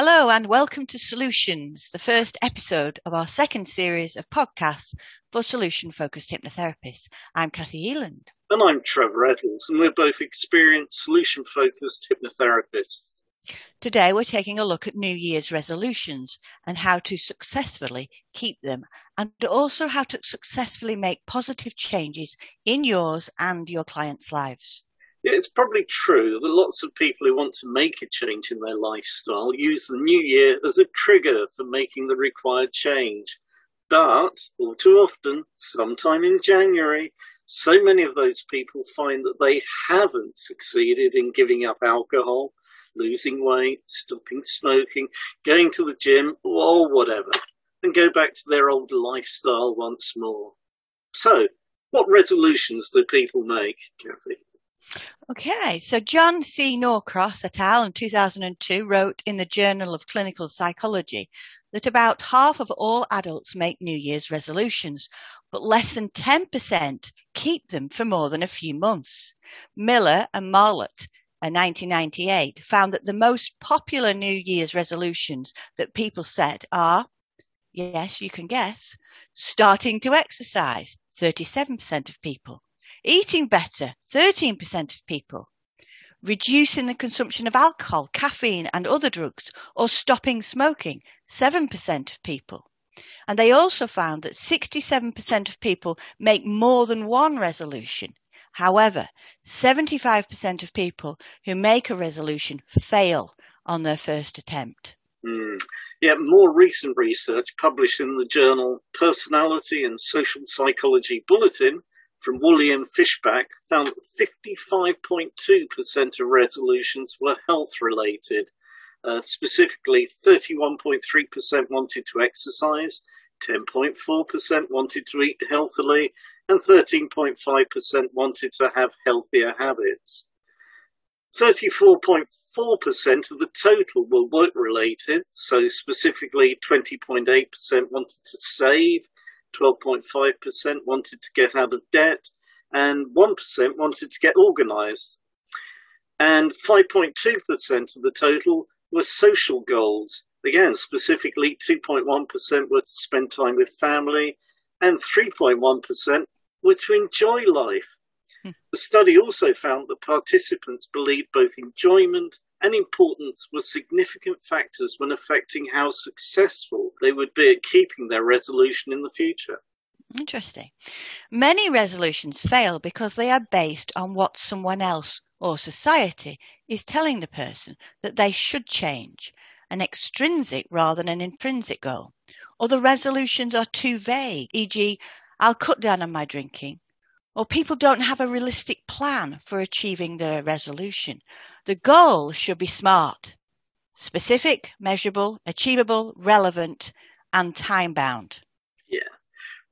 Hello and welcome to Solutions, the first episode of our second series of podcasts for solution focused hypnotherapists. I'm Kathy Eland. And I'm Trevor Edwards, and we're both experienced solution focused hypnotherapists. Today we're taking a look at New Year's resolutions and how to successfully keep them, and also how to successfully make positive changes in yours and your clients' lives. It's probably true that lots of people who want to make a change in their lifestyle use the new year as a trigger for making the required change. But all too often, sometime in January, so many of those people find that they haven't succeeded in giving up alcohol, losing weight, stopping smoking, going to the gym, or whatever, and go back to their old lifestyle once more. So, what resolutions do people make, Kathy? Okay, so John C. Norcross et al. in 2002 wrote in the Journal of Clinical Psychology that about half of all adults make New Year's resolutions, but less than 10% keep them for more than a few months. Miller and Marlatt in 1998 found that the most popular New Year's resolutions that people set are, yes, you can guess, starting to exercise, 37% of people, Eating better, 13% of people. Reducing the consumption of alcohol, caffeine, and other drugs, or stopping smoking, 7% of people. And they also found that 67% of people make more than one resolution. However, 75% of people who make a resolution fail on their first attempt. Mm. Yeah, more recent research published in the journal Personality and Social Psychology Bulletin from Woolley and Fishbach found that 55.2% of resolutions were health related. Uh, specifically, 31.3% wanted to exercise, 10.4% wanted to eat healthily, and 13.5% wanted to have healthier habits. 34.4% of the total were work related, so specifically 20.8% wanted to save, 12.5% wanted to get out of debt, and 1% wanted to get organised. And 5.2% of the total were social goals. Again, specifically 2.1% were to spend time with family, and 3.1% were to enjoy life. Hmm. The study also found that participants believed both enjoyment and importance were significant factors when affecting how successful they would be at keeping their resolution in the future. Interesting. Many resolutions fail because they are based on what someone else or society is telling the person that they should change, an extrinsic rather than an intrinsic goal. Or the resolutions are too vague, e.g., I'll cut down on my drinking, or people don't have a realistic plan for achieving their resolution. The goal should be SMART specific, measurable, achievable, relevant, and time bound. Yeah.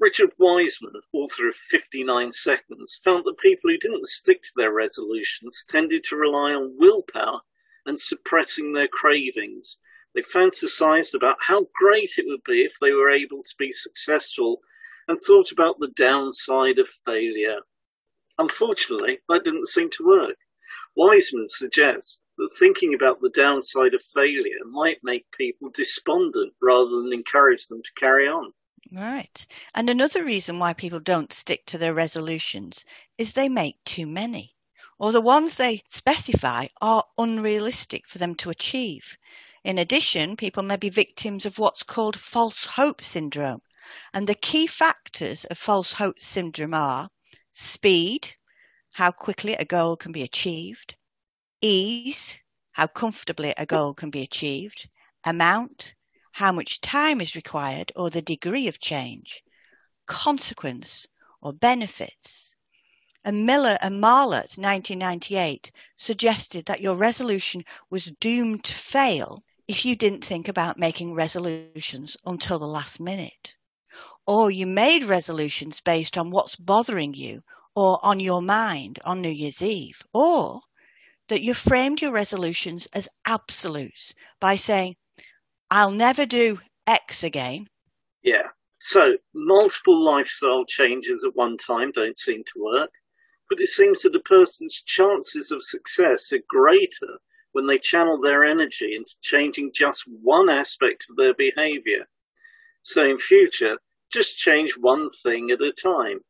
Richard Wiseman, author of 59 Seconds, found that people who didn't stick to their resolutions tended to rely on willpower and suppressing their cravings. They fantasized about how great it would be if they were able to be successful and thought about the downside of failure. Unfortunately, that didn't seem to work. Wiseman suggests that thinking about the downside of failure might make people despondent rather than encourage them to carry on. Right. And another reason why people don't stick to their resolutions is they make too many, or the ones they specify are unrealistic for them to achieve. In addition, people may be victims of what's called false hope syndrome, and the key factors of false hope syndrome are speed, how quickly a goal can be achieved, ease, how comfortably a goal can be achieved, amount, how much time is required or the degree of change, consequence or benefits. And Miller and Marlatt, 1998, suggested that your resolution was doomed to fail if you didn't think about making resolutions until the last minute or you made resolutions based on what's bothering you or on your mind on New Year's Eve, or that you framed your resolutions as absolutes by saying, I'll never do X again. Yeah. So multiple lifestyle changes at one time don't seem to work, but it seems that a person's chances of success are greater when they channel their energy into changing just one aspect of their behavior. So in future, just change one thing at a time.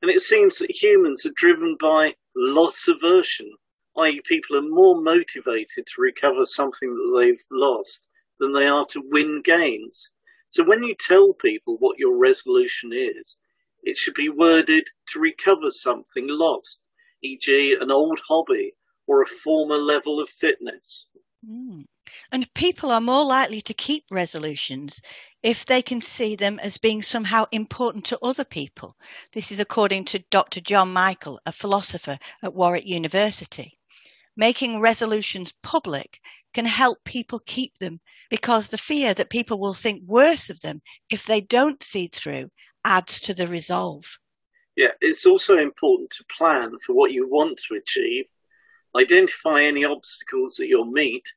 And it seems that humans are driven by loss aversion, i.e., people are more motivated to recover something that they've lost than they are to win gains. So when you tell people what your resolution is, it should be worded to recover something lost, e.g., an old hobby or a former level of fitness. Mm. And people are more likely to keep resolutions if they can see them as being somehow important to other people. This is according to Dr. John Michael, a philosopher at Warwick University. Making resolutions public can help people keep them because the fear that people will think worse of them if they don't see through adds to the resolve. Yeah, it's also important to plan for what you want to achieve, identify any obstacles that you'll meet,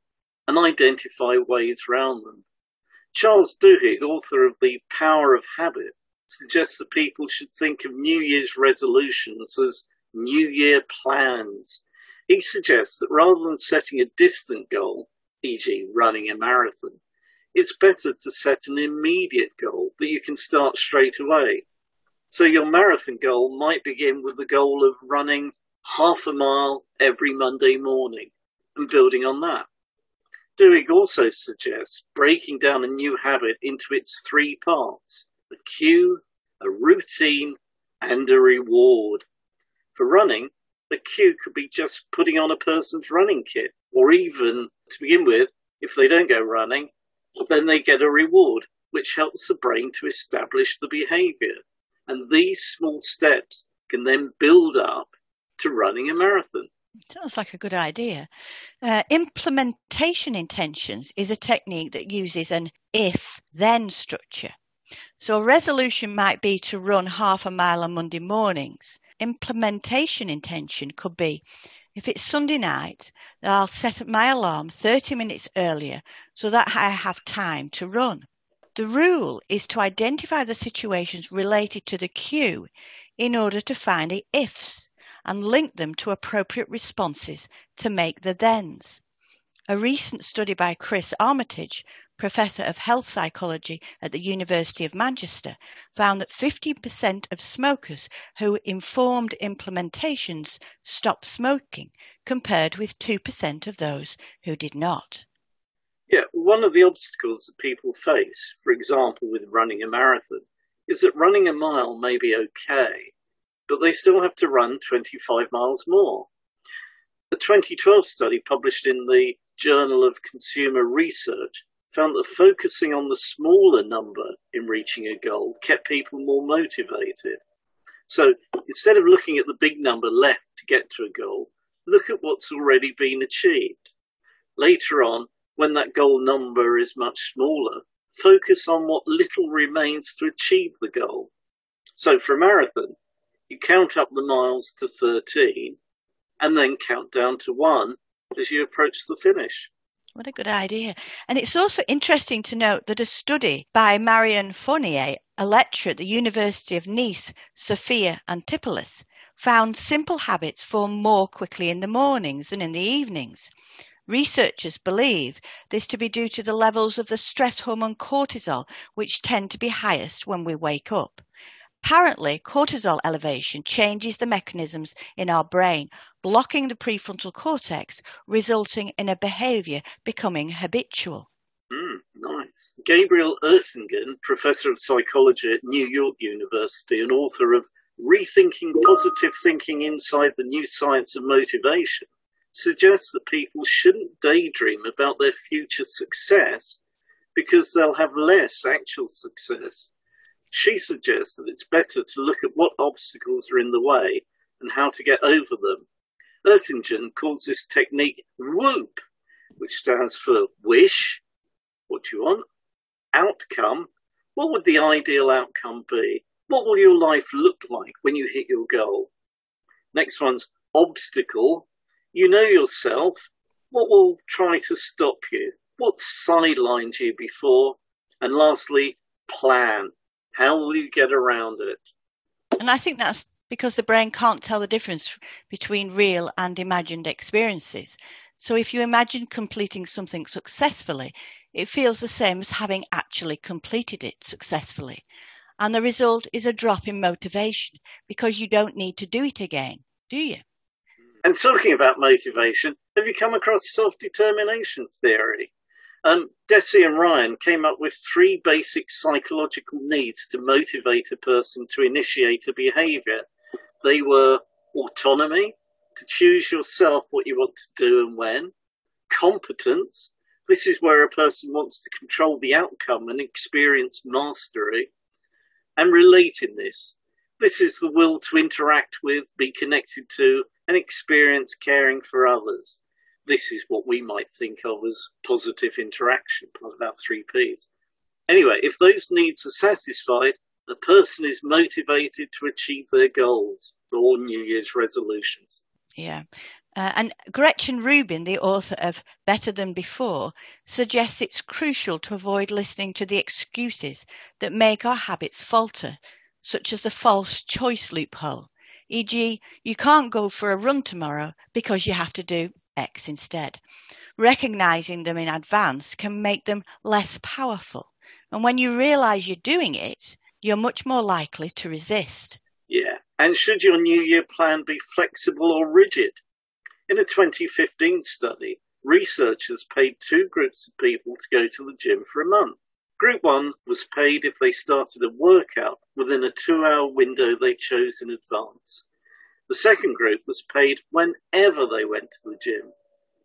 and identify ways around them. Charles Duhigg, author of The Power of Habit, suggests that people should think of New Year's resolutions as New Year plans. He suggests that rather than setting a distant goal, e.g., running a marathon, it's better to set an immediate goal that you can start straight away. So your marathon goal might begin with the goal of running half a mile every Monday morning and building on that. Duhigg also suggests breaking down a new habit into its three parts a cue, a routine, and a reward. For running, the cue could be just putting on a person's running kit, or even, to begin with, if they don't go running, then they get a reward, which helps the brain to establish the behavior. And these small steps can then build up to running a marathon. Sounds like a good idea. Uh, implementation intentions is a technique that uses an if then structure. So a resolution might be to run half a mile on Monday mornings. Implementation intention could be if it's Sunday night, I'll set my alarm 30 minutes earlier so that I have time to run. The rule is to identify the situations related to the cue in order to find the ifs and link them to appropriate responses to make the thens. A recent study by Chris Armitage, Professor of Health Psychology at the University of Manchester, found that 50% of smokers who informed implementations stopped smoking, compared with 2% of those who did not. Yeah, one of the obstacles that people face, for example, with running a marathon, is that running a mile may be okay, but they still have to run 25 miles more. The 2012 study published in the Journal of Consumer Research found that focusing on the smaller number in reaching a goal kept people more motivated. So instead of looking at the big number left to get to a goal, look at what's already been achieved. Later on, when that goal number is much smaller, focus on what little remains to achieve the goal. So for a marathon, you count up the miles to 13 and then count down to one as you approach the finish. What a good idea. And it's also interesting to note that a study by Marion Fournier, a lecturer at the University of Nice, Sophia Antipolis, found simple habits form more quickly in the mornings than in the evenings. Researchers believe this to be due to the levels of the stress hormone cortisol, which tend to be highest when we wake up. Apparently, cortisol elevation changes the mechanisms in our brain, blocking the prefrontal cortex, resulting in a behavior becoming habitual. Mm, nice. Gabriel Oettingen, professor of psychology at New York University and author of Rethinking Positive Thinking Inside the New Science of Motivation, suggests that people shouldn't daydream about their future success because they'll have less actual success. She suggests that it's better to look at what obstacles are in the way and how to get over them. Oettingen calls this technique WOOP, which stands for wish, what do you want, outcome, what would the ideal outcome be? What will your life look like when you hit your goal? Next one's obstacle. You know yourself. What will try to stop you? What sidelined you before? And lastly, plan. How will you get around it? And I think that's because the brain can't tell the difference between real and imagined experiences. So if you imagine completing something successfully, it feels the same as having actually completed it successfully. And the result is a drop in motivation because you don't need to do it again, do you? And talking about motivation, have you come across self determination theory? Um, Deci and Ryan came up with three basic psychological needs to motivate a person to initiate a behavior. They were autonomy, to choose yourself what you want to do and when, competence, this is where a person wants to control the outcome and experience mastery, and relatedness. This is the will to interact with, be connected to, and experience caring for others this is what we might think of as positive interaction, part of our three P's. Anyway, if those needs are satisfied, the person is motivated to achieve their goals or New Year's resolutions. Yeah. Uh, and Gretchen Rubin, the author of Better Than Before, suggests it's crucial to avoid listening to the excuses that make our habits falter, such as the false choice loophole. E.g., you can't go for a run tomorrow because you have to do X instead. Recognizing them in advance can make them less powerful. And when you realize you're doing it, you're much more likely to resist. Yeah. And should your New Year plan be flexible or rigid? In a 2015 study, researchers paid two groups of people to go to the gym for a month. Group one was paid if they started a workout within a two hour window they chose in advance. The second group was paid whenever they went to the gym.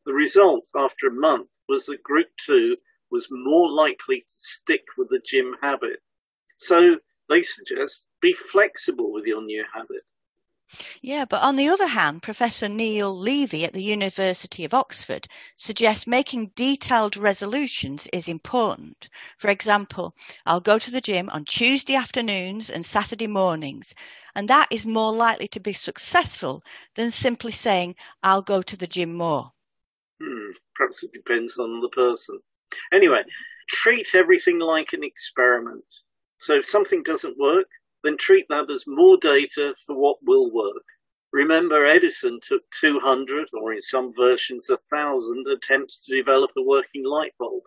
The result after a month was that group two was more likely to stick with the gym habit. So they suggest be flexible with your new habit. Yeah, but on the other hand, Professor Neil Levy at the University of Oxford suggests making detailed resolutions is important. For example, I'll go to the gym on Tuesday afternoons and Saturday mornings, and that is more likely to be successful than simply saying, I'll go to the gym more. Hmm, perhaps it depends on the person. Anyway, treat everything like an experiment. So if something doesn't work, then treat that as more data for what will work. Remember, Edison took 200, or in some versions, 1,000 attempts to develop a working light bulb.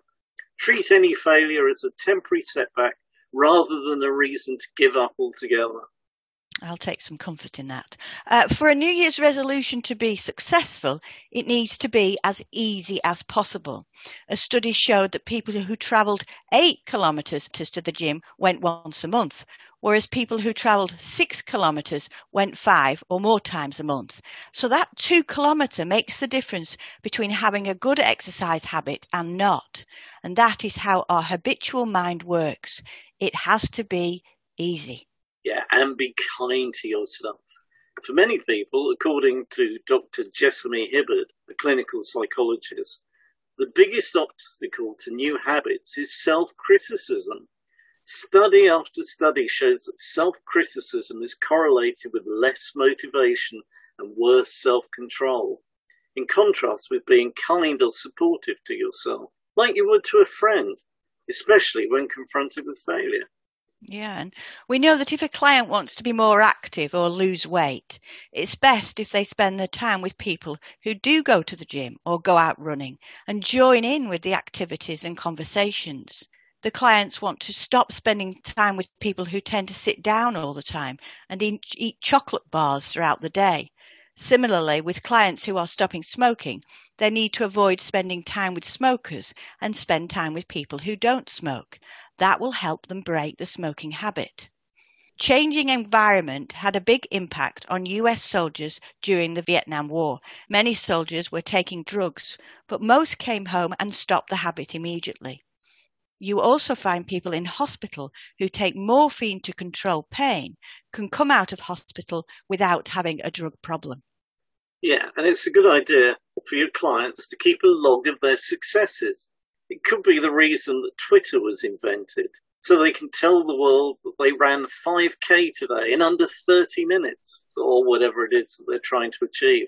Treat any failure as a temporary setback rather than a reason to give up altogether. I'll take some comfort in that. Uh, for a New Year's resolution to be successful, it needs to be as easy as possible. A study showed that people who travelled eight kilometres to the gym went once a month, whereas people who travelled six kilometres went five or more times a month. So that two kilometre makes the difference between having a good exercise habit and not. And that is how our habitual mind works. It has to be easy. Yeah, and be kind to yourself. For many people, according to Dr. Jessamy Hibberd, a clinical psychologist, the biggest obstacle to new habits is self criticism. Study after study shows that self criticism is correlated with less motivation and worse self control, in contrast with being kind or supportive to yourself, like you would to a friend, especially when confronted with failure. Yeah, and we know that if a client wants to be more active or lose weight, it's best if they spend their time with people who do go to the gym or go out running and join in with the activities and conversations. The clients want to stop spending time with people who tend to sit down all the time and eat chocolate bars throughout the day. Similarly, with clients who are stopping smoking, they need to avoid spending time with smokers and spend time with people who don't smoke. That will help them break the smoking habit. Changing environment had a big impact on US soldiers during the Vietnam War. Many soldiers were taking drugs, but most came home and stopped the habit immediately. You also find people in hospital who take morphine to control pain can come out of hospital without having a drug problem. Yeah, and it's a good idea for your clients to keep a log of their successes. It could be the reason that Twitter was invented, so they can tell the world that they ran 5k today in under 30 minutes, or whatever it is that they're trying to achieve.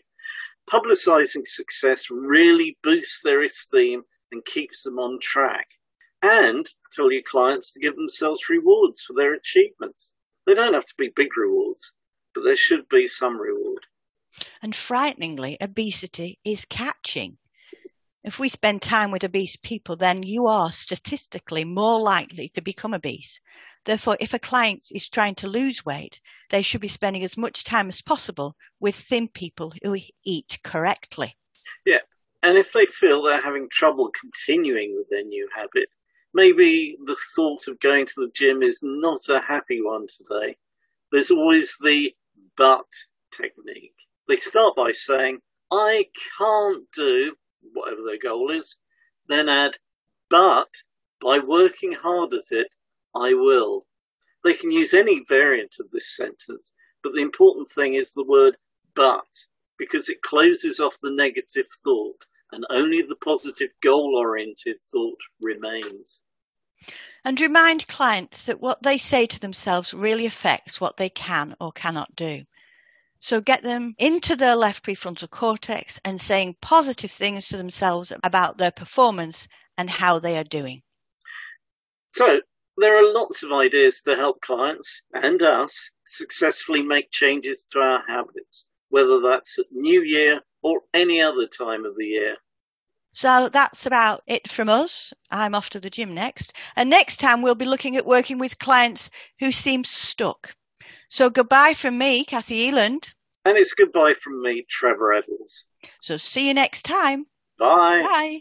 Publicizing success really boosts their esteem and keeps them on track. And tell your clients to give themselves rewards for their achievements. They don't have to be big rewards, but there should be some reward. And frighteningly, obesity is catching. If we spend time with obese people, then you are statistically more likely to become obese. Therefore, if a client is trying to lose weight, they should be spending as much time as possible with thin people who eat correctly. Yeah. And if they feel they're having trouble continuing with their new habit, maybe the thought of going to the gym is not a happy one today. There's always the but technique. They start by saying, I can't do whatever their goal is, then add, but by working hard at it, I will. They can use any variant of this sentence, but the important thing is the word but, because it closes off the negative thought and only the positive goal oriented thought remains. And remind clients that what they say to themselves really affects what they can or cannot do. So get them into their left prefrontal cortex and saying positive things to themselves about their performance and how they are doing. So there are lots of ideas to help clients and us successfully make changes to our habits, whether that's at New Year or any other time of the year. So that's about it from us. I'm off to the gym next. And next time we'll be looking at working with clients who seem stuck. So goodbye from me, Kathy Eland. And it's goodbye from me, Trevor Edwards. So see you next time. Bye. Bye.